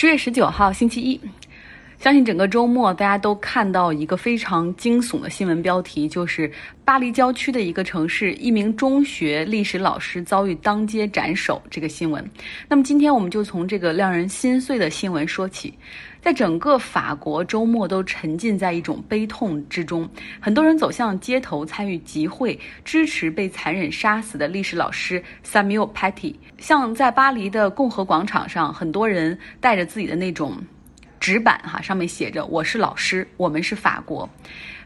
十月十九号，星期一，相信整个周末大家都看到一个非常惊悚的新闻标题，就是巴黎郊区的一个城市，一名中学历史老师遭遇当街斩首这个新闻。那么今天我们就从这个让人心碎的新闻说起。在整个法国周末都沉浸在一种悲痛之中，很多人走向街头参与集会，支持被残忍杀死的历史老师 Samuel Paty。像在巴黎的共和广场上，很多人带着自己的那种纸板，哈，上面写着“我是老师，我们是法国”。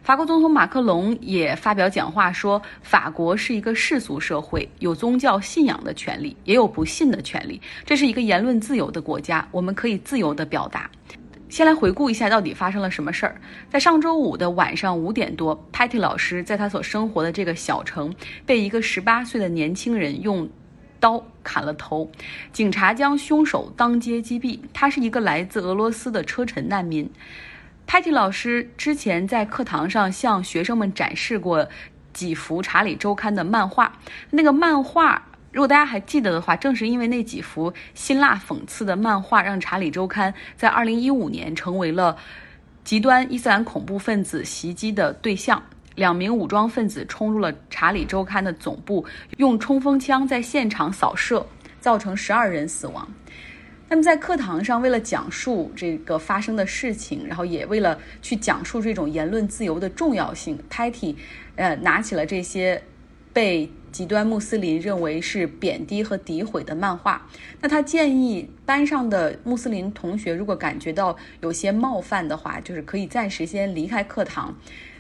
法国总统马克龙也发表讲话说，法国是一个世俗社会，有宗教信仰的权利，也有不信的权利。这是一个言论自由的国家，我们可以自由地表达。先来回顾一下，到底发生了什么事儿。在上周五的晚上五点多，Patty 老师在他所生活的这个小城，被一个十八岁的年轻人用刀砍了头，警察将凶手当街击毙。他是一个来自俄罗斯的车臣难民。Patty 老师之前在课堂上向学生们展示过几幅《查理周刊》的漫画，那个漫画。如果大家还记得的话，正是因为那几幅辛辣讽刺的漫画，让《查理周刊》在2015年成为了极端伊斯兰恐怖分子袭击的对象。两名武装分子冲入了《查理周刊》的总部，用冲锋枪在现场扫射，造成十二人死亡。那么在课堂上，为了讲述这个发生的事情，然后也为了去讲述这种言论自由的重要性，Patty，呃，拿起了这些被。极端穆斯林认为是贬低和诋毁的漫画，那他建议班上的穆斯林同学，如果感觉到有些冒犯的话，就是可以暂时先离开课堂，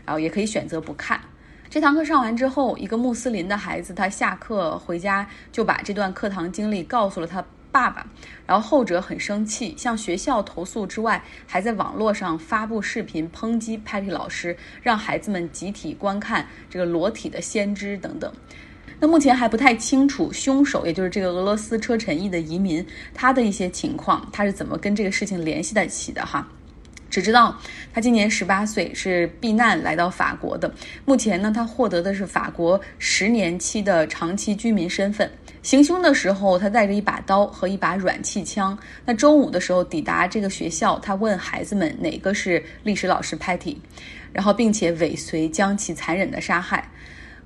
然后也可以选择不看。这堂课上完之后，一个穆斯林的孩子，他下课回家就把这段课堂经历告诉了他爸爸，然后后者很生气，向学校投诉之外，还在网络上发布视频抨击 Patty 老师，让孩子们集体观看这个裸体的先知等等。那目前还不太清楚凶手，也就是这个俄罗斯车臣裔的移民，他的一些情况，他是怎么跟这个事情联系在一起的哈？只知道他今年十八岁，是避难来到法国的。目前呢，他获得的是法国十年期的长期居民身份。行凶的时候，他带着一把刀和一把软气枪。那中午的时候抵达这个学校，他问孩子们哪个是历史老师 Patty，然后并且尾随将其残忍的杀害。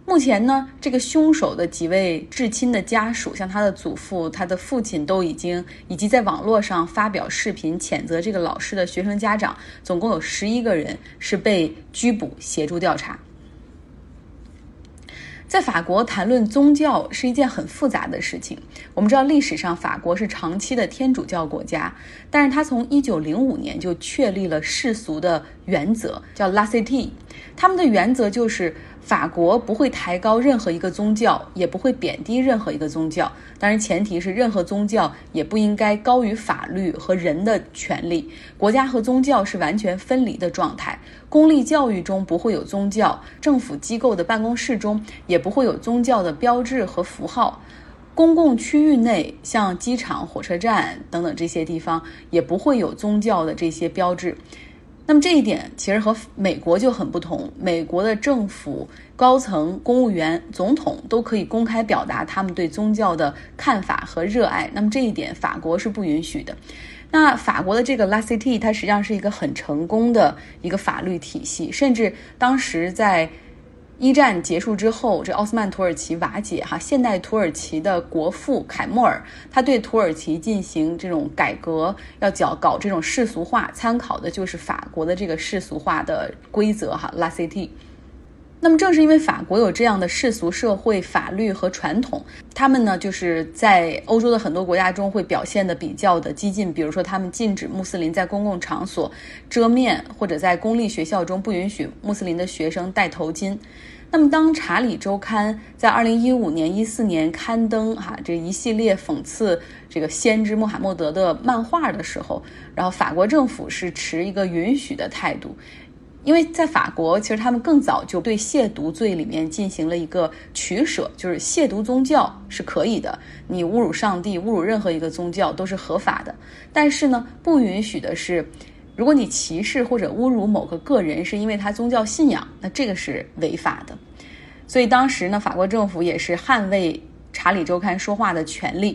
目前呢，这个凶手的几位至亲的家属，像他的祖父、他的父亲，都已经以及在网络上发表视频谴责这个老师的学生家长，总共有十一个人是被拘捕协助调查。在法国谈论宗教是一件很复杂的事情。我们知道历史上法国是长期的天主教国家，但是他从一九零五年就确立了世俗的原则，叫 lacit。他们的原则就是。法国不会抬高任何一个宗教，也不会贬低任何一个宗教。当然，前提是任何宗教也不应该高于法律和人的权利。国家和宗教是完全分离的状态。公立教育中不会有宗教，政府机构的办公室中也不会有宗教的标志和符号。公共区域内，像机场、火车站等等这些地方，也不会有宗教的这些标志。那么这一点其实和美国就很不同。美国的政府高层、公务员、总统都可以公开表达他们对宗教的看法和热爱。那么这一点法国是不允许的。那法国的这个 La Cité 它实际上是一个很成功的一个法律体系，甚至当时在。一战结束之后，这奥斯曼土耳其瓦解，哈，现代土耳其的国父凯末尔，他对土耳其进行这种改革，要搞搞这种世俗化，参考的就是法国的这个世俗化的规则，哈，La Cité。那么正是因为法国有这样的世俗社会法律和传统，他们呢就是在欧洲的很多国家中会表现的比较的激进，比如说他们禁止穆斯林在公共场所遮面，或者在公立学校中不允许穆斯林的学生戴头巾。那么当《查理周刊》在二零一五年、一四年刊登哈这一系列讽刺这个先知穆罕默德的漫画的时候，然后法国政府是持一个允许的态度。因为在法国，其实他们更早就对亵渎罪里面进行了一个取舍，就是亵渎宗教是可以的，你侮辱上帝、侮辱任何一个宗教都是合法的。但是呢，不允许的是，如果你歧视或者侮辱某个个人是因为他宗教信仰，那这个是违法的。所以当时呢，法国政府也是捍卫《查理周刊》说话的权利。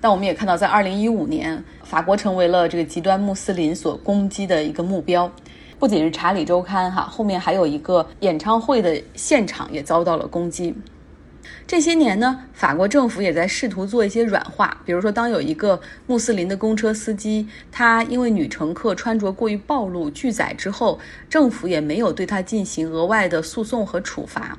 但我们也看到，在二零一五年，法国成为了这个极端穆斯林所攻击的一个目标。不仅是《查理周刊》哈，后面还有一个演唱会的现场也遭到了攻击。这些年呢，法国政府也在试图做一些软化，比如说，当有一个穆斯林的公车司机，他因为女乘客穿着过于暴露拒载之后，政府也没有对他进行额外的诉讼和处罚。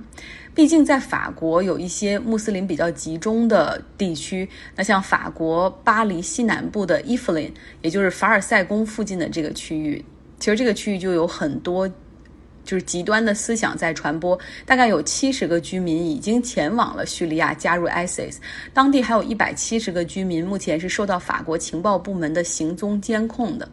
毕竟，在法国有一些穆斯林比较集中的地区，那像法国巴黎西南部的伊弗林，也就是凡尔赛宫附近的这个区域，其实这个区域就有很多就是极端的思想在传播。大概有七十个居民已经前往了叙利亚加入 ISIS，当地还有一百七十个居民目前是受到法国情报部门的行踪监控的。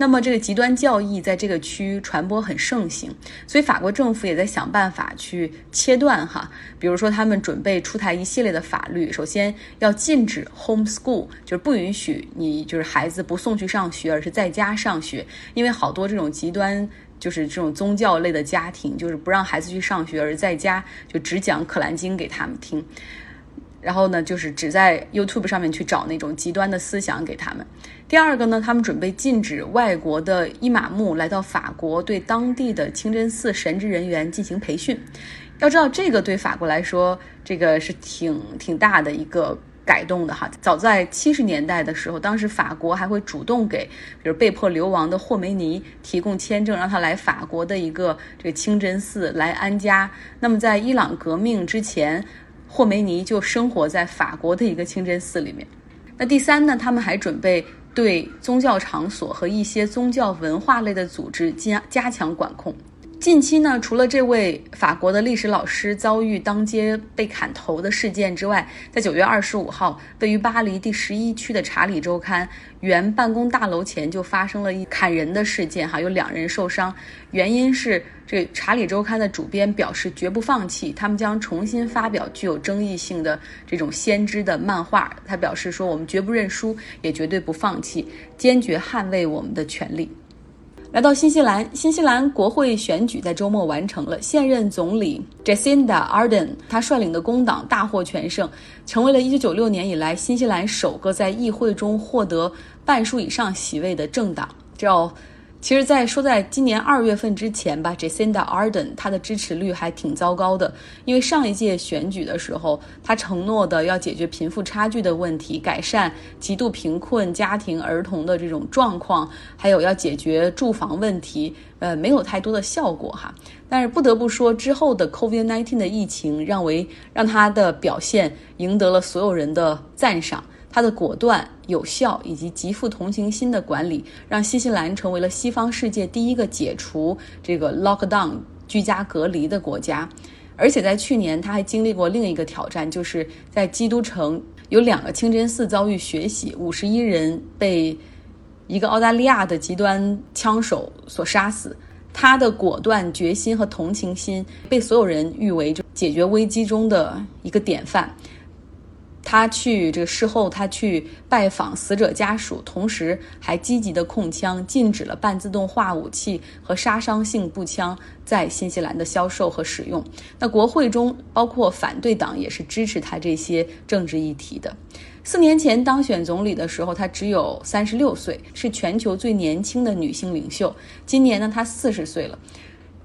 那么这个极端教义在这个区域传播很盛行，所以法国政府也在想办法去切断哈。比如说，他们准备出台一系列的法律，首先要禁止 homeschool，就是不允许你就是孩子不送去上学，而是在家上学。因为好多这种极端就是这种宗教类的家庭，就是不让孩子去上学，而在家就只讲《可兰经》给他们听。然后呢，就是只在 YouTube 上面去找那种极端的思想给他们。第二个呢，他们准备禁止外国的伊玛目来到法国，对当地的清真寺神职人员进行培训。要知道，这个对法国来说，这个是挺挺大的一个改动的哈。早在七十年代的时候，当时法国还会主动给，比如被迫流亡的霍梅尼提供签证，让他来法国的一个这个清真寺来安家。那么在伊朗革命之前。霍梅尼就生活在法国的一个清真寺里面。那第三呢，他们还准备对宗教场所和一些宗教文化类的组织加加强管控。近期呢，除了这位法国的历史老师遭遇当街被砍头的事件之外，在九月二十五号，位于巴黎第十一区的《查理周刊》原办公大楼前就发生了一砍人的事件，哈，有两人受伤。原因是这《查理周刊》的主编表示绝不放弃，他们将重新发表具有争议性的这种先知的漫画。他表示说：“我们绝不认输，也绝对不放弃，坚决捍卫我们的权利。”来到新西兰，新西兰国会选举在周末完成了。现任总理 Jacinda Ardern，他率领的工党大获全胜，成为了一九九六年以来新西兰首个在议会中获得半数以上席位的政党。叫。其实，在说在今年二月份之前吧，Jacinda Ardern 他的支持率还挺糟糕的，因为上一届选举的时候，他承诺的要解决贫富差距的问题，改善极度贫困家庭儿童的这种状况，还有要解决住房问题，呃，没有太多的效果哈。但是不得不说，之后的 COVID-19 的疫情，让为让他的表现赢得了所有人的赞赏。他的果断、有效以及极富同情心的管理，让新西兰成为了西方世界第一个解除这个 lockdown 居家隔离的国家。而且在去年，他还经历过另一个挑战，就是在基督城有两个清真寺遭遇血洗，五十一人被一个澳大利亚的极端枪手所杀死。他的果断、决心和同情心被所有人誉为就解决危机中的一个典范。他去这个事后，他去拜访死者家属，同时还积极的控枪，禁止了半自动化武器和杀伤性步枪在新西兰的销售和使用。那国会中包括反对党也是支持他这些政治议题的。四年前当选总理的时候，他只有三十六岁，是全球最年轻的女性领袖。今年呢，她四十岁了。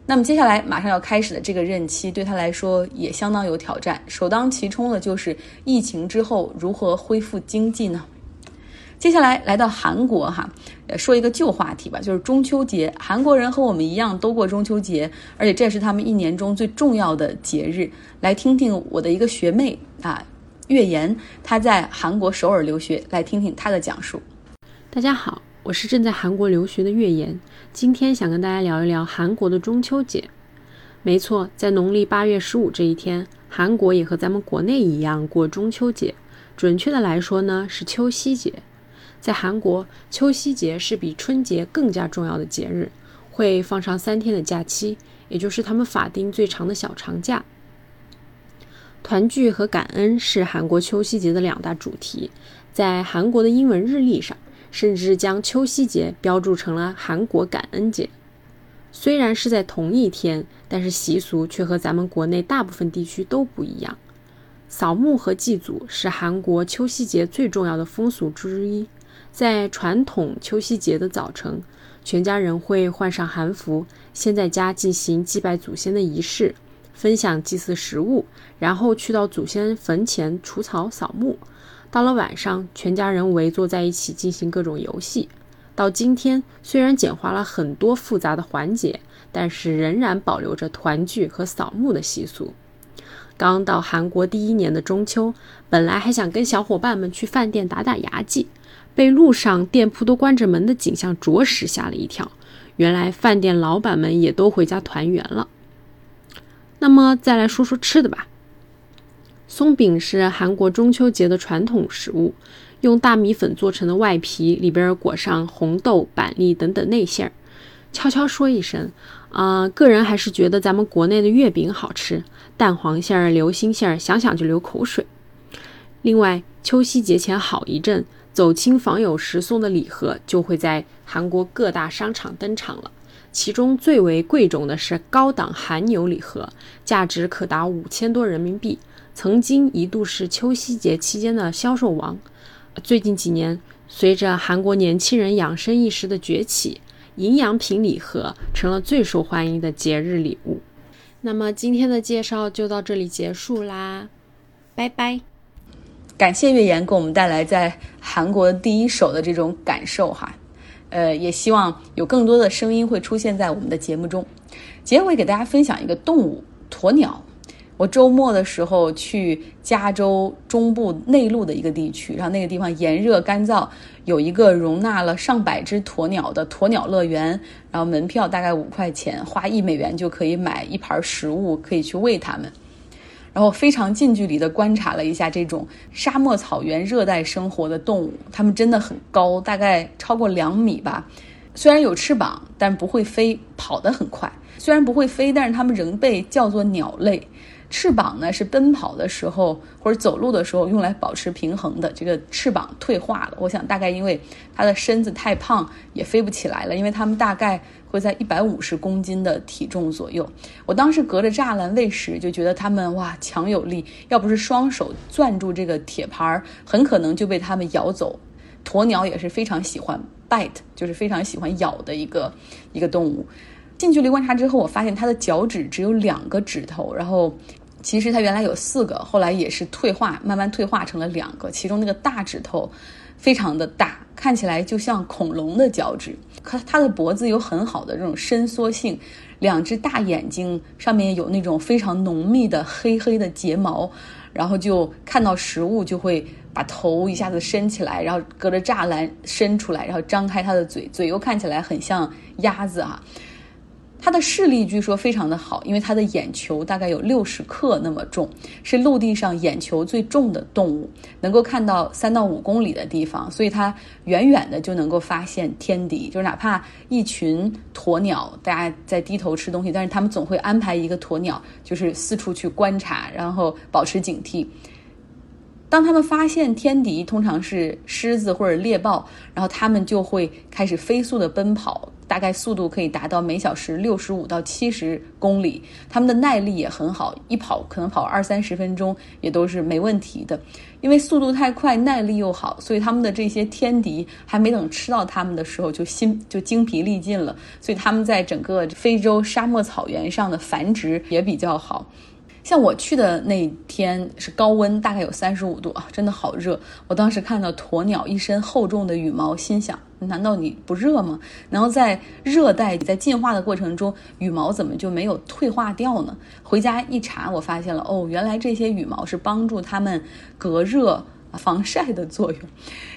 那么接下来马上要开始的这个任期，对他来说也相当有挑战。首当其冲的就是疫情之后如何恢复经济呢？接下来来到韩国哈，说一个旧话题吧，就是中秋节。韩国人和我们一样都过中秋节，而且这是他们一年中最重要的节日。来听听我的一个学妹啊，月言，她在韩国首尔留学，来听听她的讲述。大家好。我是正在韩国留学的月言，今天想跟大家聊一聊韩国的中秋节。没错，在农历八月十五这一天，韩国也和咱们国内一样过中秋节。准确的来说呢，是秋夕节。在韩国，秋夕节是比春节更加重要的节日，会放上三天的假期，也就是他们法定最长的小长假。团聚和感恩是韩国秋夕节的两大主题，在韩国的英文日历上。甚至将秋夕节标注成了韩国感恩节，虽然是在同一天，但是习俗却和咱们国内大部分地区都不一样。扫墓和祭祖是韩国秋夕节最重要的风俗之一。在传统秋夕节的早晨，全家人会换上韩服，先在家进行祭拜祖先的仪式，分享祭祀食物，然后去到祖先坟前除草扫墓。到了晚上，全家人围坐在一起进行各种游戏。到今天，虽然简化了很多复杂的环节，但是仍然保留着团聚和扫墓的习俗。刚到韩国第一年的中秋，本来还想跟小伙伴们去饭店打打牙祭，被路上店铺都关着门的景象着实吓了一跳。原来饭店老板们也都回家团圆了。那么再来说说吃的吧。松饼是韩国中秋节的传统食物，用大米粉做成的外皮，里边裹上红豆、板栗等等内馅儿。悄悄说一声，啊，个人还是觉得咱们国内的月饼好吃，蛋黄馅儿、流心馅儿，想想就流口水。另外，秋夕节前好一阵，走亲访友时送的礼盒就会在韩国各大商场登场了。其中最为贵重的是高档韩牛礼盒，价值可达五千多人民币，曾经一度是秋夕节期间的销售王。最近几年，随着韩国年轻人养生意识的崛起，营养品礼盒成了最受欢迎的节日礼物。那么今天的介绍就到这里结束啦，拜拜！感谢月言给我们带来在韩国第一手的这种感受哈，呃，也希望有更多的声音会出现在我们的节目中。结尾给大家分享一个动物——鸵鸟。我周末的时候去加州中部内陆的一个地区，然后那个地方炎热干燥，有一个容纳了上百只鸵鸟的鸵鸟乐园，然后门票大概五块钱，花一美元就可以买一盘食物，可以去喂它们。然后非常近距离的观察了一下这种沙漠草原热带生活的动物，它们真的很高，大概超过两米吧。虽然有翅膀，但不会飞，跑得很快。虽然不会飞，但是它们仍被叫做鸟类。翅膀呢是奔跑的时候或者走路的时候用来保持平衡的。这个翅膀退化了，我想大概因为它的身子太胖，也飞不起来了。因为它们大概会在一百五十公斤的体重左右。我当时隔着栅栏喂食，就觉得它们哇强有力，要不是双手攥住这个铁盘儿，很可能就被它们咬走。鸵鸟也是非常喜欢 bite，就是非常喜欢咬的一个一个动物。近距离观察之后，我发现它的脚趾只有两个指头，然后。其实它原来有四个，后来也是退化，慢慢退化成了两个。其中那个大指头非常的大，看起来就像恐龙的脚趾。可它的脖子有很好的这种伸缩性，两只大眼睛上面有那种非常浓密的黑黑的睫毛，然后就看到食物就会把头一下子伸起来，然后隔着栅栏伸出来，然后张开它的嘴，嘴又看起来很像鸭子啊。它的视力据说非常的好，因为它的眼球大概有六十克那么重，是陆地上眼球最重的动物，能够看到三到五公里的地方，所以它远远的就能够发现天敌。就是哪怕一群鸵鸟，大家在低头吃东西，但是他们总会安排一个鸵鸟，就是四处去观察，然后保持警惕。当他们发现天敌，通常是狮子或者猎豹，然后他们就会开始飞速的奔跑。大概速度可以达到每小时六十五到七十公里，他们的耐力也很好，一跑可能跑二三十分钟也都是没问题的。因为速度太快，耐力又好，所以他们的这些天敌还没等吃到他们的时候，就心就精疲力尽了。所以他们在整个非洲沙漠草原上的繁殖也比较好。像我去的那天是高温，大概有三十五度啊，真的好热。我当时看到鸵鸟一身厚重的羽毛，心想：难道你不热吗？然后在热带在进化的过程中，羽毛怎么就没有退化掉呢？回家一查，我发现了哦，原来这些羽毛是帮助它们隔热、防晒的作用。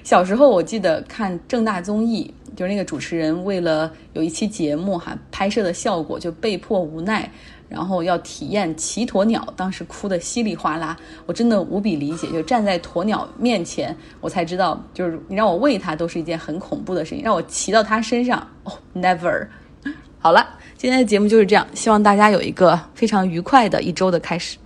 小时候我记得看正大综艺，就是那个主持人为了有一期节目哈拍摄的效果，就被迫无奈。然后要体验骑鸵鸟，当时哭得稀里哗啦，我真的无比理解。就站在鸵鸟面前，我才知道，就是你让我喂它都是一件很恐怖的事情，让我骑到它身上，哦，never。好了，今天的节目就是这样，希望大家有一个非常愉快的一周的开始。